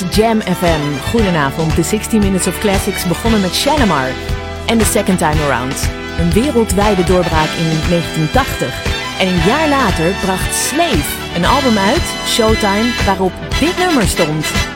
Jam FM. Goedenavond, de 60 Minutes of Classics begonnen met Shalimar en The Second Time Around. Een wereldwijde doorbraak in 1980. En een jaar later bracht Slave een album uit, Showtime, waarop dit nummer stond.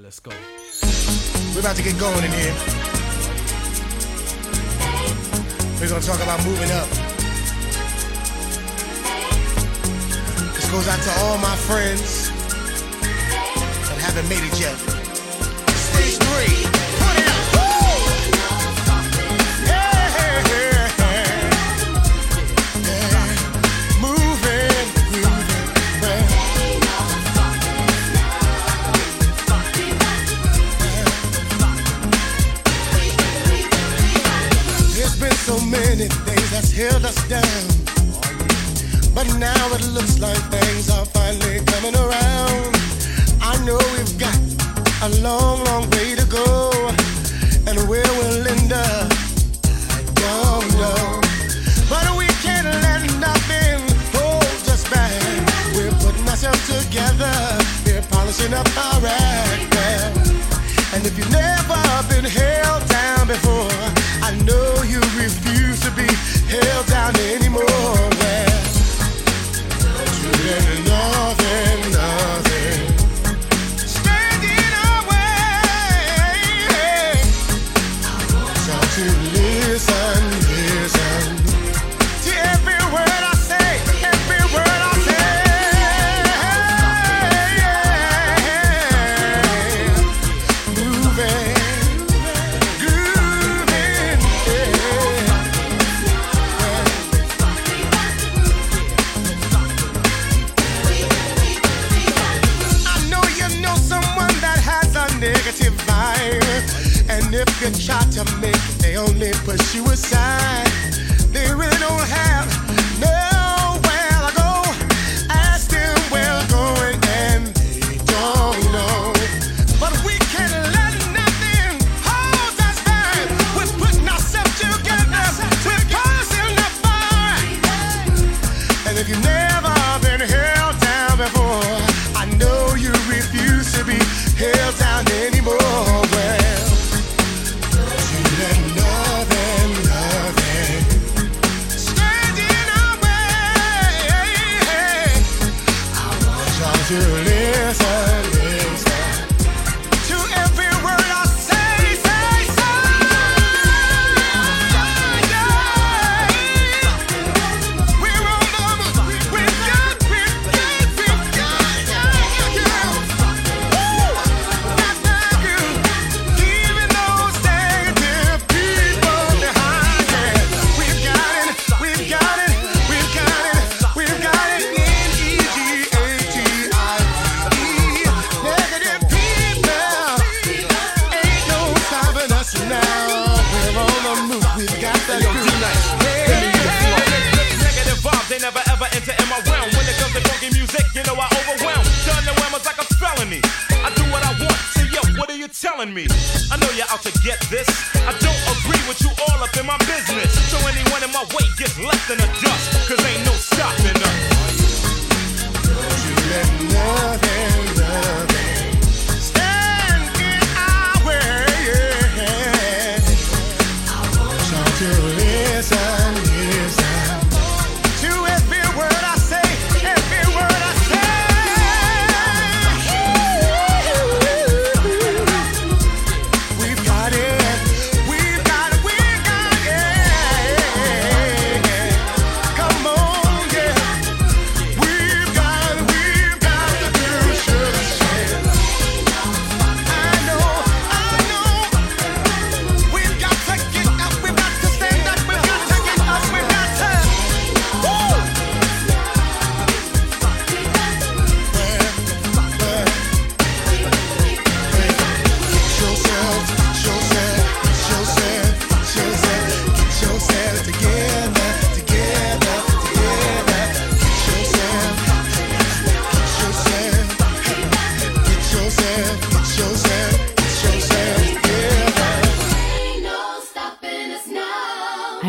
Let's go. We're about to get going in here. We're gonna talk about moving up. This goes out to all my friends that haven't made it yet. Held us down. But now it looks like things are finally coming around. I know we've got a long, long way to go. And where we'll end up, I don't know. But we can't let nothing hold us back. We're putting ourselves together. We're polishing up our act. And if you've never been held held down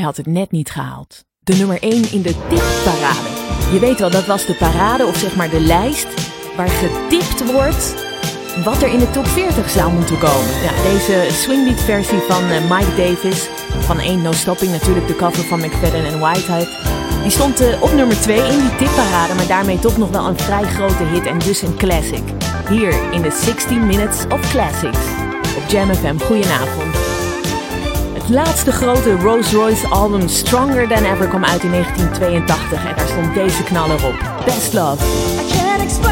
had het net niet gehaald. De nummer 1 in de tipparade. Je weet wel, dat was de parade of zeg maar de lijst waar getipt wordt wat er in de top 40 zou moeten komen. Ja, deze swingbeat versie van eh, Mike Davis van 1 No Stopping, natuurlijk de cover van McFadden en Whitehead. Die stond eh, op nummer 2 in die tipparade, maar daarmee toch nog wel een vrij grote hit en dus een classic. Hier in de 16 Minutes of Classics op Jam FM. Goedenavond. Het laatste grote Rolls-Royce album Stronger Than Ever kwam uit in 1982 en daar stond deze knaller op. Best Love.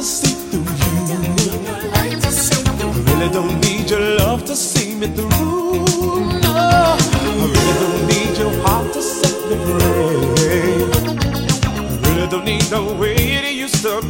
to see through you. I really don't need your love to see me through. No, I really don't need your heart to set me free. I really don't need the way it used to be.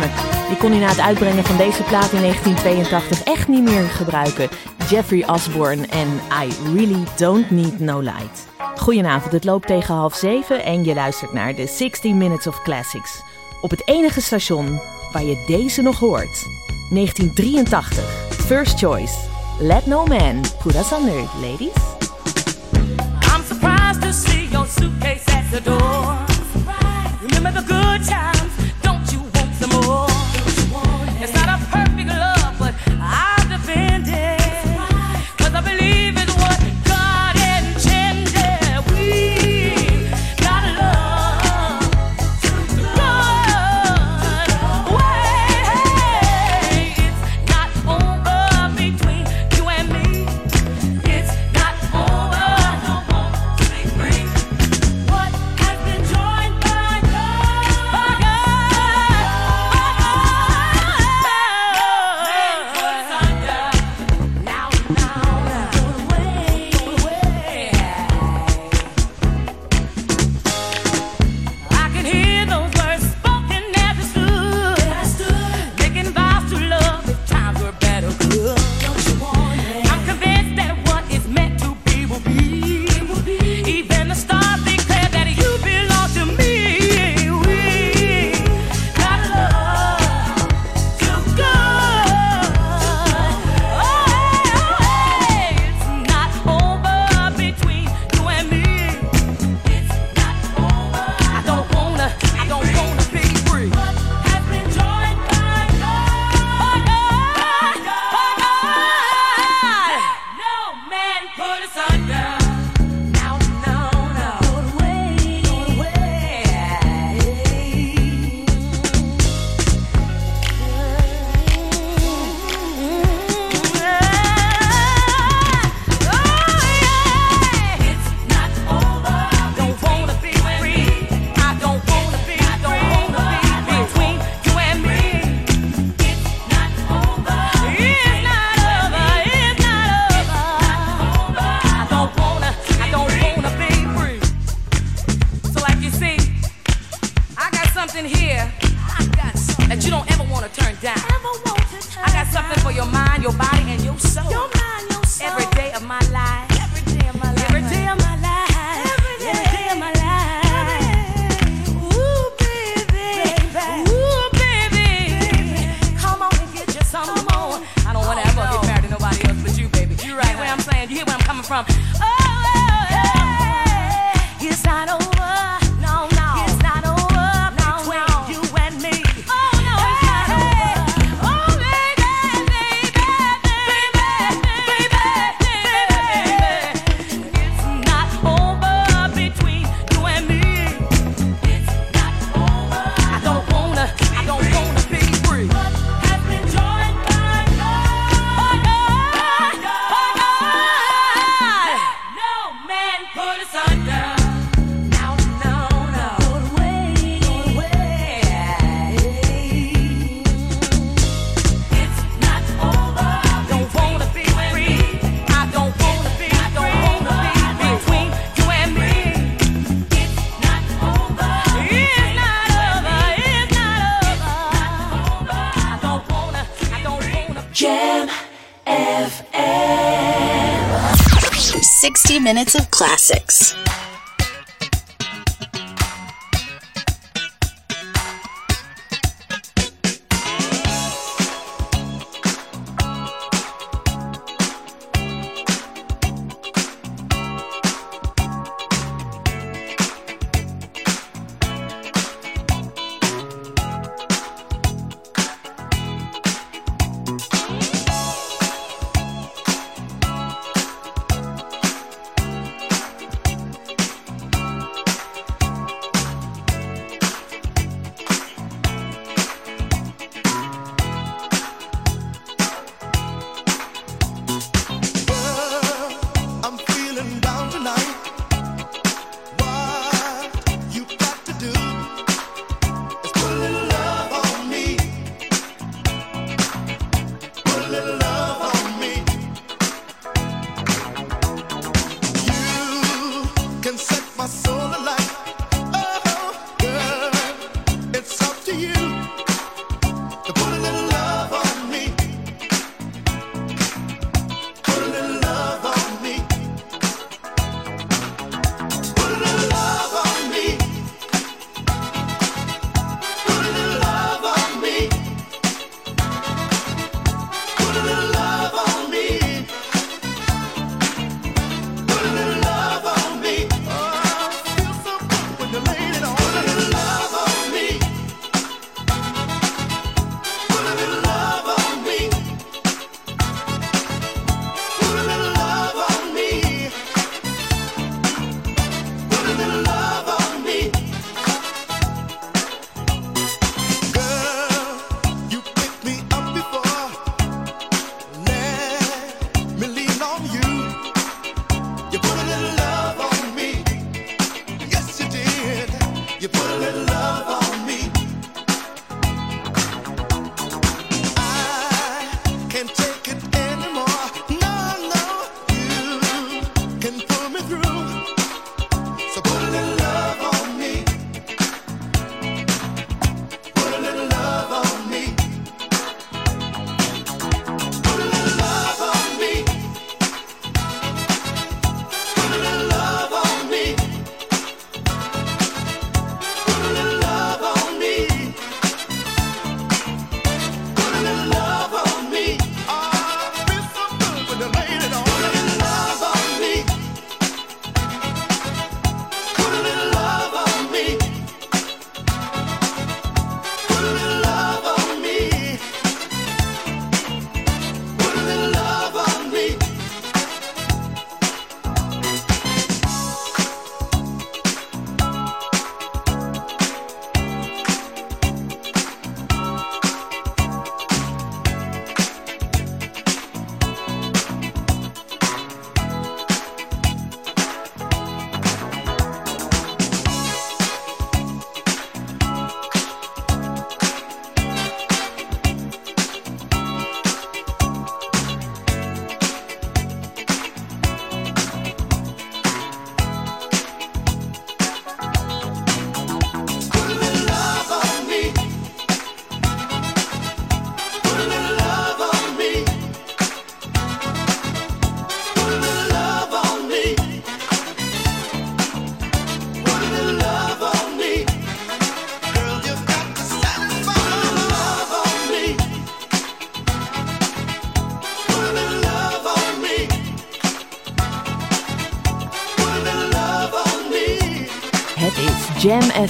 Je Die kon hij na het uitbrengen van deze plaat in 1982 echt niet meer gebruiken. Jeffrey Osborne en I Really Don't Need No Light. Goedenavond, het loopt tegen half zeven en je luistert naar de 60 Minutes of Classics. Op het enige station waar je deze nog hoort. 1983, First Choice. Let No Man, Purasander, ladies. I'm surprised to see your suitcase at the door. Remember the good time!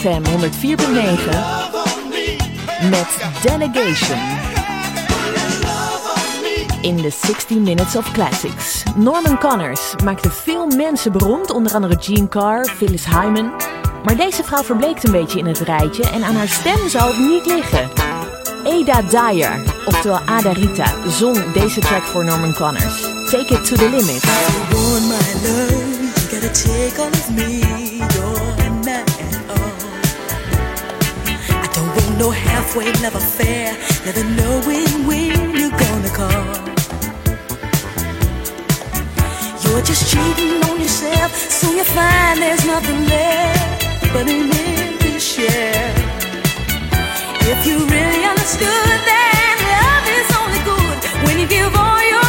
FM 104.9 met Delegation. In de 60 Minutes of Classics. Norman Connors maakte veel mensen beroemd, onder andere Gene Carr, Phyllis Hyman. Maar deze vrouw verbleekt een beetje in het rijtje en aan haar stem zou het niet liggen. Ada Dyer, oftewel Ada Rita, zong deze track voor Norman Connors. Take it to the limit. no halfway, never fair, never knowing when you're gonna call. You're just cheating on yourself, so you find there's nothing left but an empty shell. If you really understood that love is only good when you give all your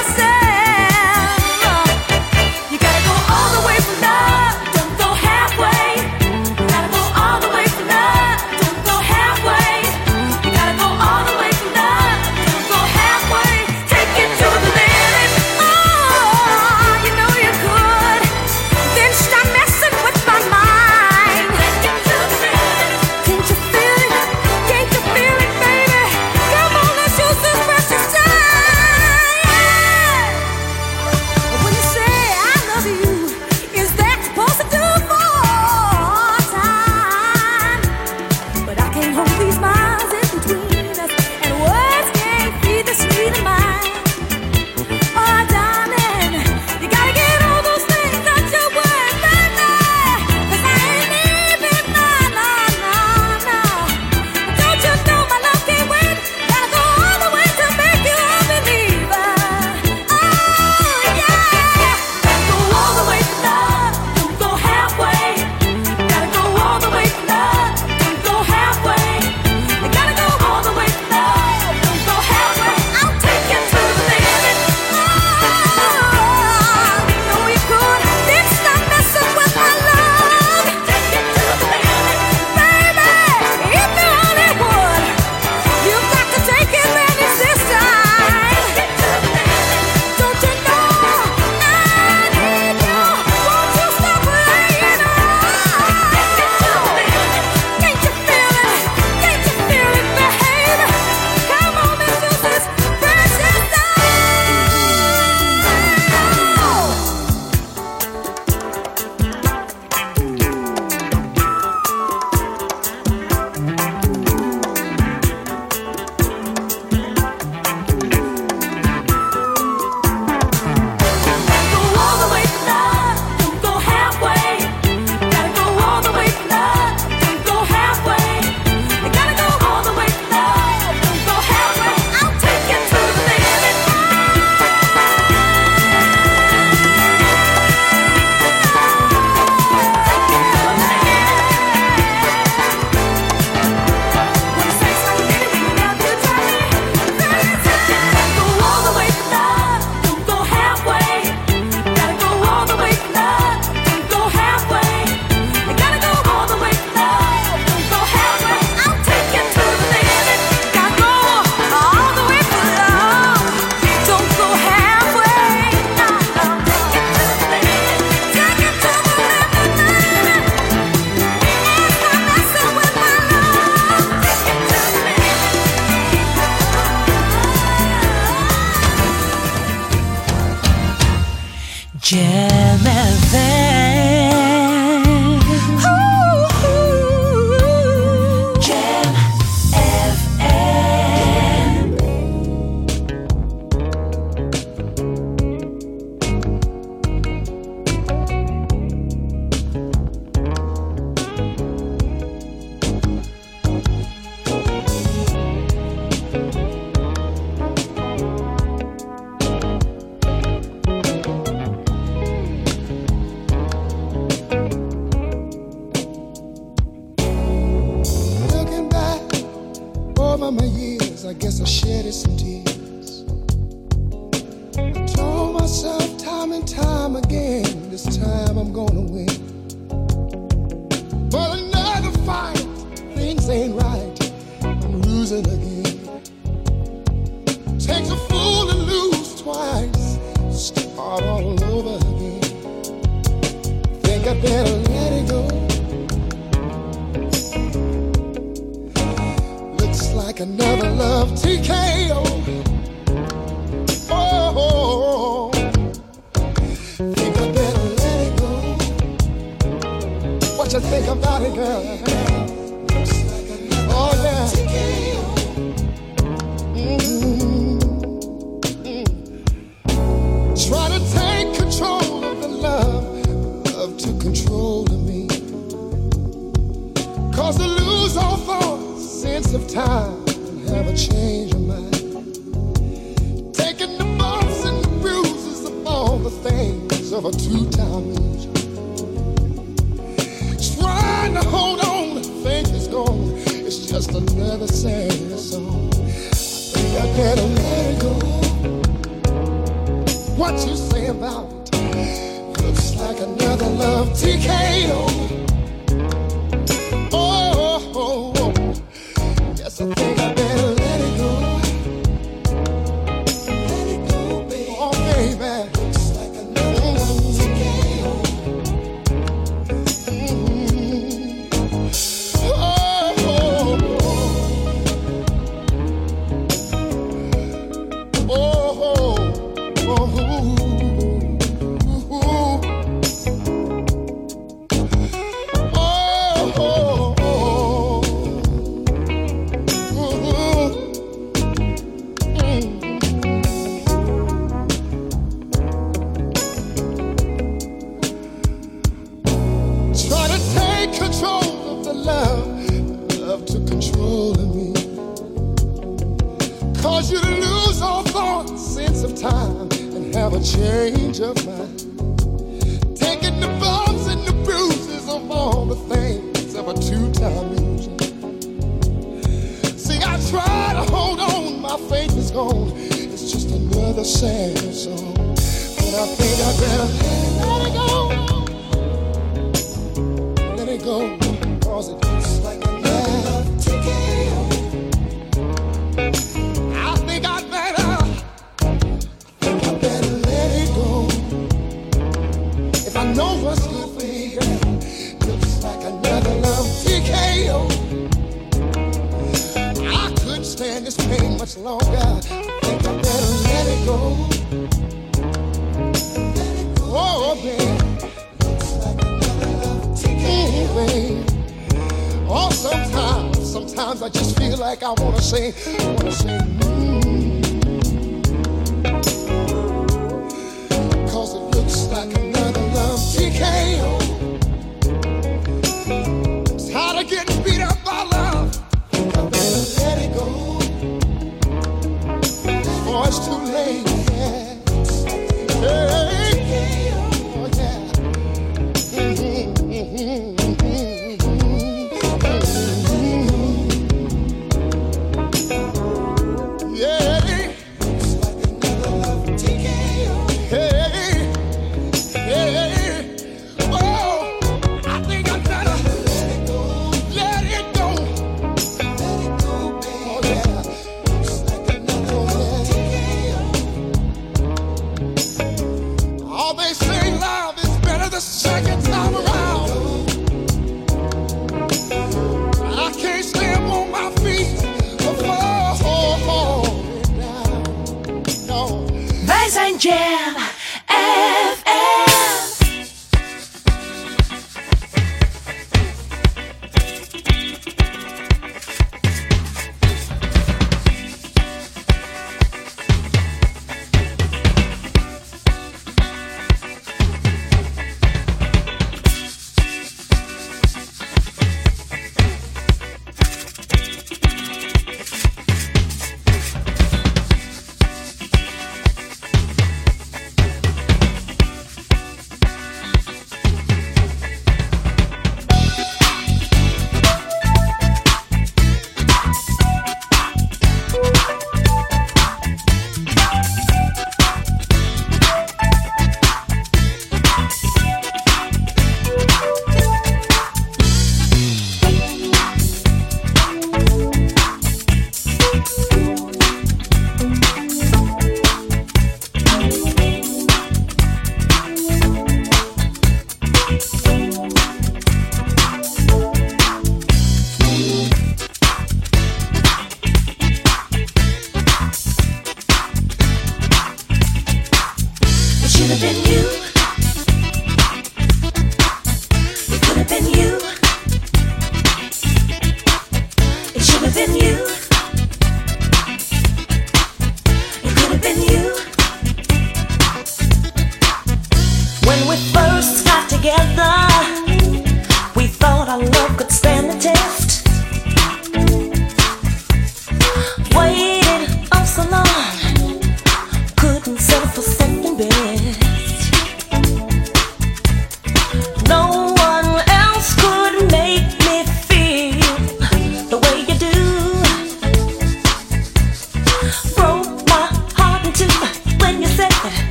cause you to lose all thought, sense of time, and have a change of mind. Taking the bumps and the bruises of all the things of a two-time illusion. See, I try to hold on, my faith is gone. It's just another sad song. But I think I better let it go. Let it go, cause it looks like a love ticket. longer. I think I better let it go. Let it go oh, babe, Looks like another ticket. Anyway. Oh, sometimes, sometimes I just feel like I wanna say, wanna say.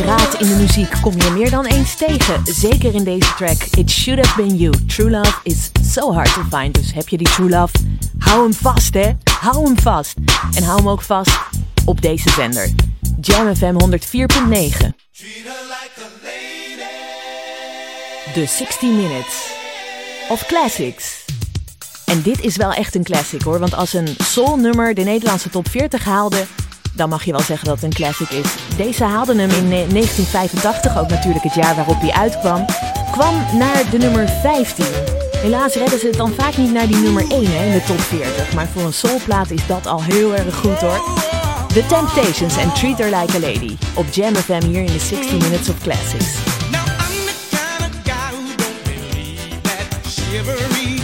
Raad in de muziek kom je meer dan eens tegen. Zeker in deze track. It should have been you. True love is so hard to find. Dus heb je die true love? Hou hem vast, hè? Hou hem vast. En hou hem ook vast op deze zender. Jam FM 104.9. De 60 Minutes of Classics. En dit is wel echt een classic hoor. Want als een soul nummer de Nederlandse top 40 haalde, dan mag je wel zeggen dat het een classic is. Deze haalde hem in eh, 1985, ook natuurlijk het jaar waarop hij uitkwam, kwam naar de nummer 15. Helaas redden ze het dan vaak niet naar die nummer 1 hè, in de top 40. Maar voor een soulplaat is dat al heel erg goed hoor. The Temptations en Treat Her Like a Lady. Op Jam FM hier in de 60 Minutes of Classics. Now I'm the kind of guy who don't believe that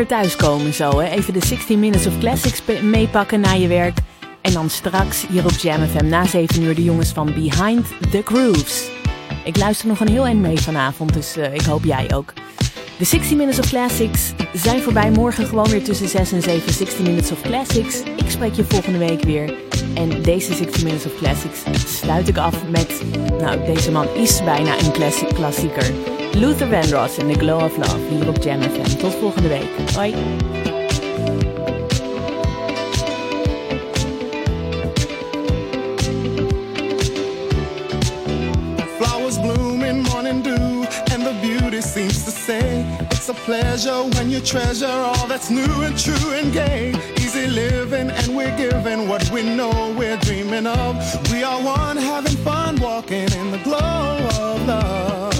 lekker thuiskomen zo, hè? Even de 16 Minutes of Classics meepakken na je werk. En dan straks hier op Jam FM na 7 uur de jongens van Behind the Grooves. Ik luister nog een heel eind mee vanavond, dus eh, ik hoop jij ook. De 60 Minutes of Classics zijn voorbij. Morgen gewoon weer tussen 6 en 7 60 Minutes of Classics. Ik spreek je volgende week weer. En deze 60 Minutes of Classics sluit ik af met... Nou, deze man is bijna een klassi- klassieker. Luther Vandross in The Glow of Love hier op Jamm FM. Tot volgende week. Bye. Flowers bloom in morning dew, and the beauty seems to say it's a pleasure when you treasure all that's new and true and gay. Easy living, and we're giving what we know we're dreaming of. We are one having fun, walking in the glow of love.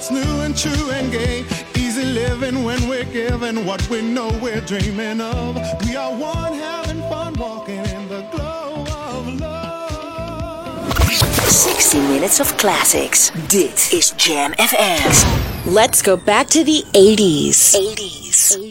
that's new and true and gay. Easy living when we're given what we know we're dreaming of. We are one having fun walking in the glow of love. 60 minutes of classics. Dit is Jamm FM. Let's go back to the 80s. 80s. 80s. 80s.